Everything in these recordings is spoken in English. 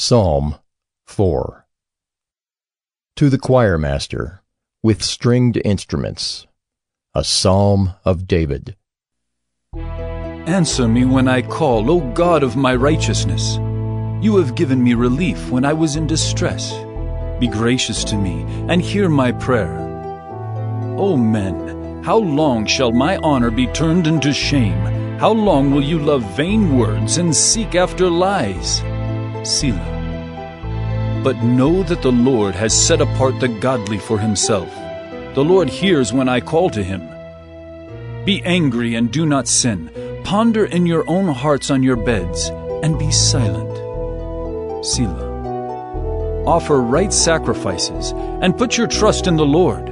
Psalm 4 To the choir master, with stringed instruments, a psalm of David. Answer me when I call, O God of my righteousness. You have given me relief when I was in distress. Be gracious to me and hear my prayer. O men, how long shall my honor be turned into shame? How long will you love vain words and seek after lies? Selah. But know that the Lord has set apart the godly for himself. The Lord hears when I call to him. Be angry and do not sin. Ponder in your own hearts on your beds, and be silent. Selah. Offer right sacrifices, and put your trust in the Lord.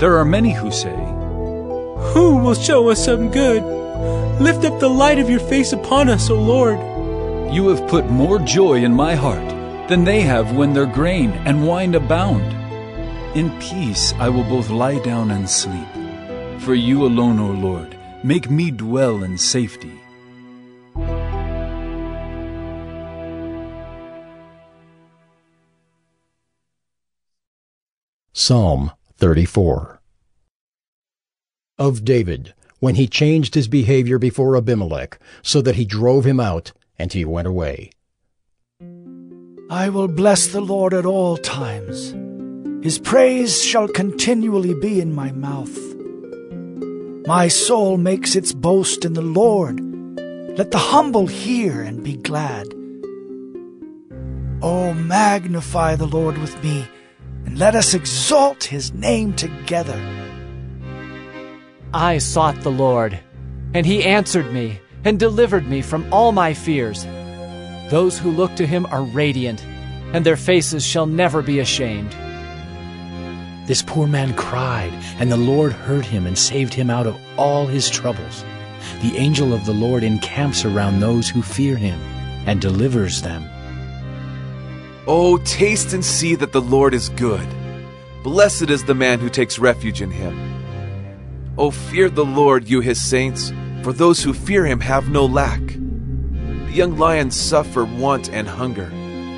There are many who say, Who will show us some good? Lift up the light of your face upon us, O Lord. You have put more joy in my heart than they have when their grain and wine abound. In peace I will both lie down and sleep. For you alone, O Lord, make me dwell in safety. Psalm 34 Of David, when he changed his behavior before Abimelech, so that he drove him out, and he went away. I will bless the Lord at all times. His praise shall continually be in my mouth. My soul makes its boast in the Lord. Let the humble hear and be glad. Oh, magnify the Lord with me, and let us exalt his name together. I sought the Lord, and he answered me and delivered me from all my fears. Those who look to him are radiant, and their faces shall never be ashamed. This poor man cried, and the Lord heard him and saved him out of all his troubles. The angel of the Lord encamps around those who fear him and delivers them. Oh, taste and see that the Lord is good. Blessed is the man who takes refuge in him. Oh, fear the Lord, you his saints, for those who fear him have no lack. The young lions suffer want and hunger,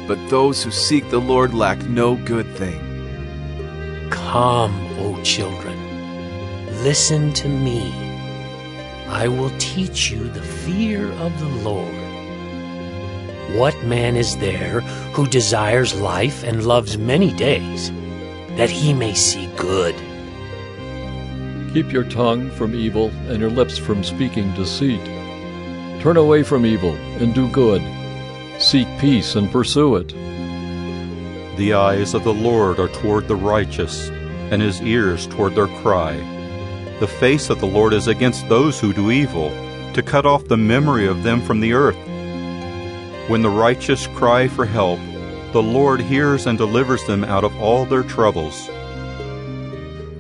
but those who seek the Lord lack no good thing. Come, O children, listen to me. I will teach you the fear of the Lord. What man is there who desires life and loves many days, that he may see good? Keep your tongue from evil and your lips from speaking deceit. Turn away from evil and do good. Seek peace and pursue it. The eyes of the Lord are toward the righteous, and his ears toward their cry. The face of the Lord is against those who do evil, to cut off the memory of them from the earth. When the righteous cry for help, the Lord hears and delivers them out of all their troubles.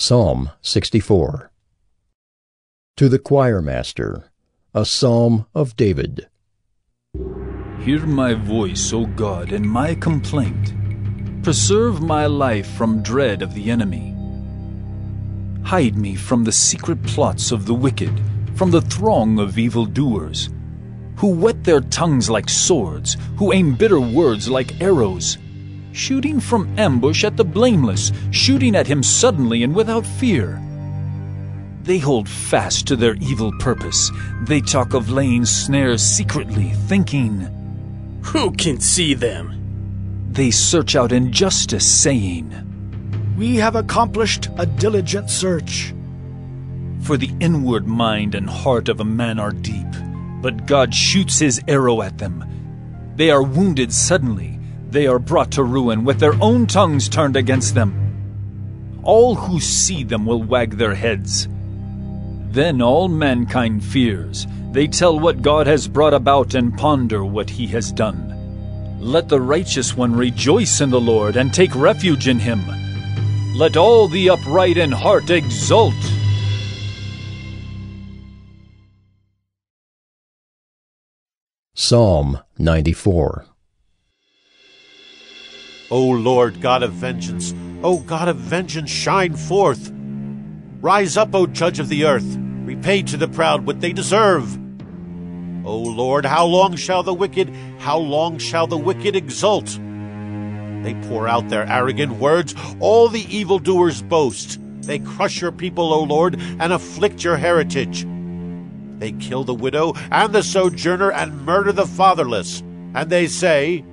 Psalm 64 To the choir master, a psalm of David. Hear my voice, O God, and my complaint. Preserve my life from dread of the enemy. Hide me from the secret plots of the wicked, from the throng of evildoers, who whet their tongues like swords, who aim bitter words like arrows, shooting from ambush at the blameless, shooting at him suddenly and without fear. They hold fast to their evil purpose. They talk of laying snares secretly, thinking, Who can see them? They search out injustice, saying, We have accomplished a diligent search. For the inward mind and heart of a man are deep, but God shoots his arrow at them. They are wounded suddenly. They are brought to ruin with their own tongues turned against them. All who see them will wag their heads. Then all mankind fears. They tell what God has brought about and ponder what he has done. Let the righteous one rejoice in the Lord and take refuge in him. Let all the upright in heart exult. Psalm 94 O Lord God of vengeance, O God of vengeance, shine forth. Rise up, O Judge of the earth, repay to the proud what they deserve. O Lord, how long shall the wicked, how long shall the wicked exult? They pour out their arrogant words, all the evildoers boast. They crush your people, O Lord, and afflict your heritage. They kill the widow and the sojourner and murder the fatherless. And they say,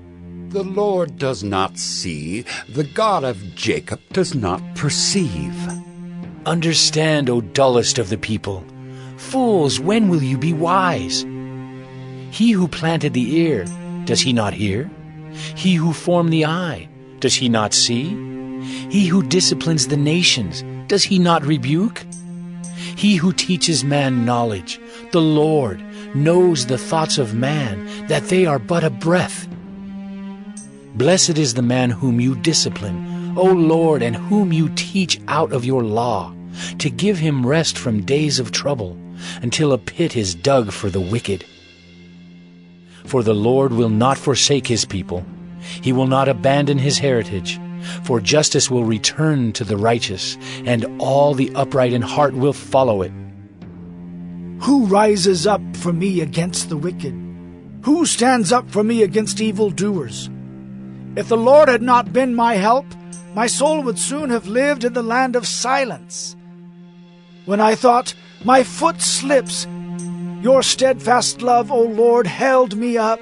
The Lord does not see, the God of Jacob does not perceive. Understand, O dullest of the people. Fools, when will you be wise? He who planted the ear, does he not hear? He who formed the eye, does he not see? He who disciplines the nations, does he not rebuke? He who teaches man knowledge, the Lord, knows the thoughts of man, that they are but a breath. Blessed is the man whom you discipline, O Lord, and whom you teach out of your law, to give him rest from days of trouble, until a pit is dug for the wicked. For the Lord will not forsake his people. He will not abandon his heritage. For justice will return to the righteous, and all the upright in heart will follow it. Who rises up for me against the wicked? Who stands up for me against evildoers? If the Lord had not been my help, my soul would soon have lived in the land of silence. When I thought, My foot slips, your steadfast love, O Lord, held me up.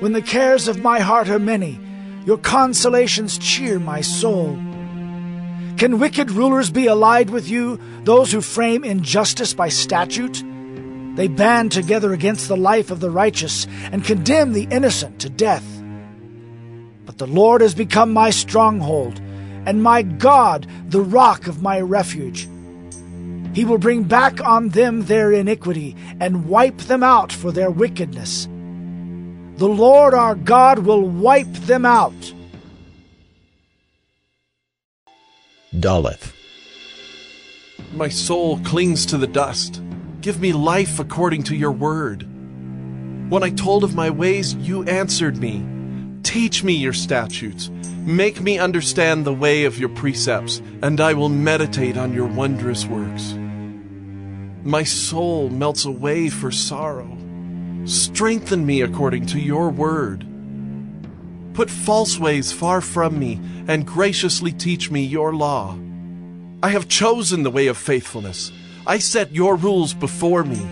When the cares of my heart are many, your consolations cheer my soul. Can wicked rulers be allied with you, those who frame injustice by statute? They band together against the life of the righteous and condemn the innocent to death. But the Lord has become my stronghold, and my God the rock of my refuge. He will bring back on them their iniquity and wipe them out for their wickedness. The Lord our God will wipe them out. Daleth. My soul clings to the dust. Give me life according to your word. When I told of my ways, you answered me. Teach me your statutes. Make me understand the way of your precepts, and I will meditate on your wondrous works. My soul melts away for sorrow. Strengthen me according to your word. Put false ways far from me, and graciously teach me your law. I have chosen the way of faithfulness. I set your rules before me.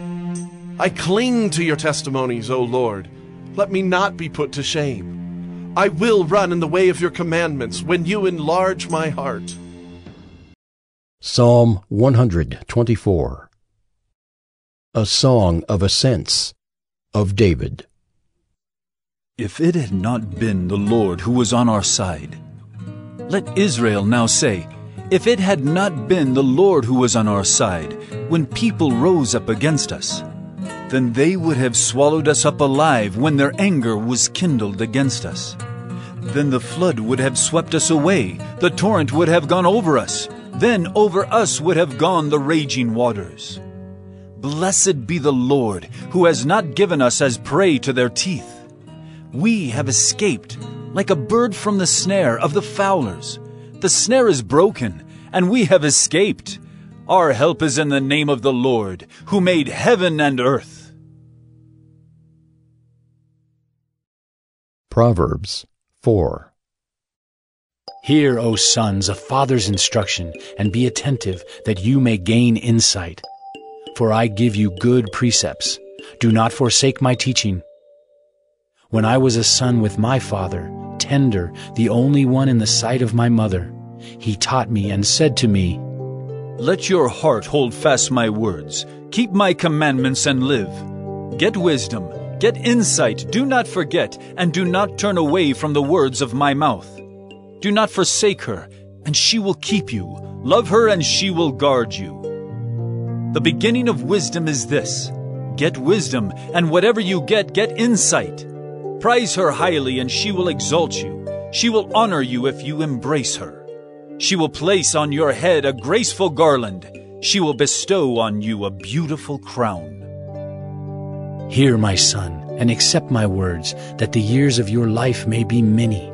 I cling to your testimonies, O Lord. Let me not be put to shame. I will run in the way of your commandments when you enlarge my heart. Psalm 124 A Song of Ascents of David. If it had not been the Lord who was on our side, let Israel now say, If it had not been the Lord who was on our side, when people rose up against us, then they would have swallowed us up alive when their anger was kindled against us. Then the flood would have swept us away, the torrent would have gone over us, then over us would have gone the raging waters. Blessed be the Lord, who has not given us as prey to their teeth. We have escaped like a bird from the snare of the fowlers. The snare is broken, and we have escaped. Our help is in the name of the Lord, who made heaven and earth. Proverbs 4 Hear, O sons, a father's instruction, and be attentive, that you may gain insight. For I give you good precepts. Do not forsake my teaching. When I was a son with my father, tender, the only one in the sight of my mother, he taught me and said to me, Let your heart hold fast my words, keep my commandments and live. Get wisdom, get insight, do not forget, and do not turn away from the words of my mouth. Do not forsake her, and she will keep you. Love her, and she will guard you. The beginning of wisdom is this get wisdom, and whatever you get, get insight. Prize her highly, and she will exalt you. She will honor you if you embrace her. She will place on your head a graceful garland. She will bestow on you a beautiful crown. Hear, my son, and accept my words, that the years of your life may be many.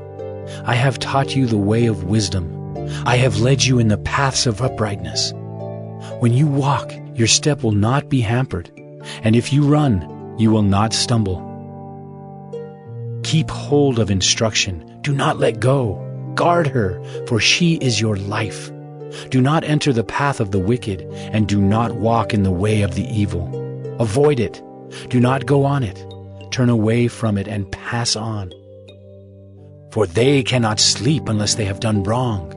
I have taught you the way of wisdom. I have led you in the paths of uprightness. When you walk, your step will not be hampered, and if you run, you will not stumble. Keep hold of instruction. Do not let go. Guard her, for she is your life. Do not enter the path of the wicked, and do not walk in the way of the evil. Avoid it. Do not go on it. Turn away from it and pass on. For they cannot sleep unless they have done wrong.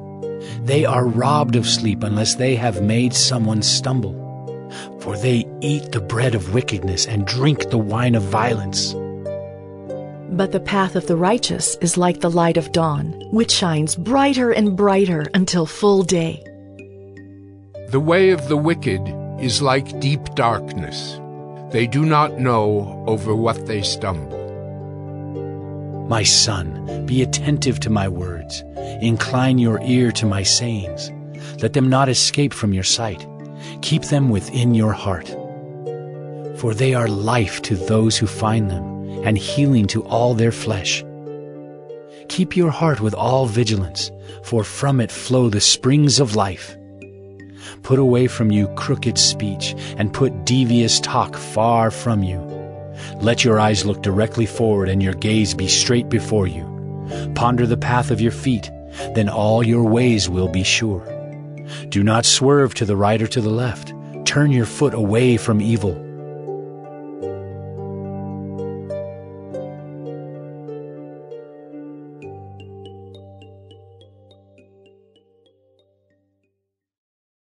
They are robbed of sleep unless they have made someone stumble. For they eat the bread of wickedness and drink the wine of violence. But the path of the righteous is like the light of dawn, which shines brighter and brighter until full day. The way of the wicked is like deep darkness. They do not know over what they stumble. My son, be attentive to my words. Incline your ear to my sayings. Let them not escape from your sight. Keep them within your heart. For they are life to those who find them, and healing to all their flesh. Keep your heart with all vigilance, for from it flow the springs of life. Put away from you crooked speech, and put devious talk far from you. Let your eyes look directly forward, and your gaze be straight before you. Ponder the path of your feet, then all your ways will be sure. Do not swerve to the right or to the left. Turn your foot away from evil.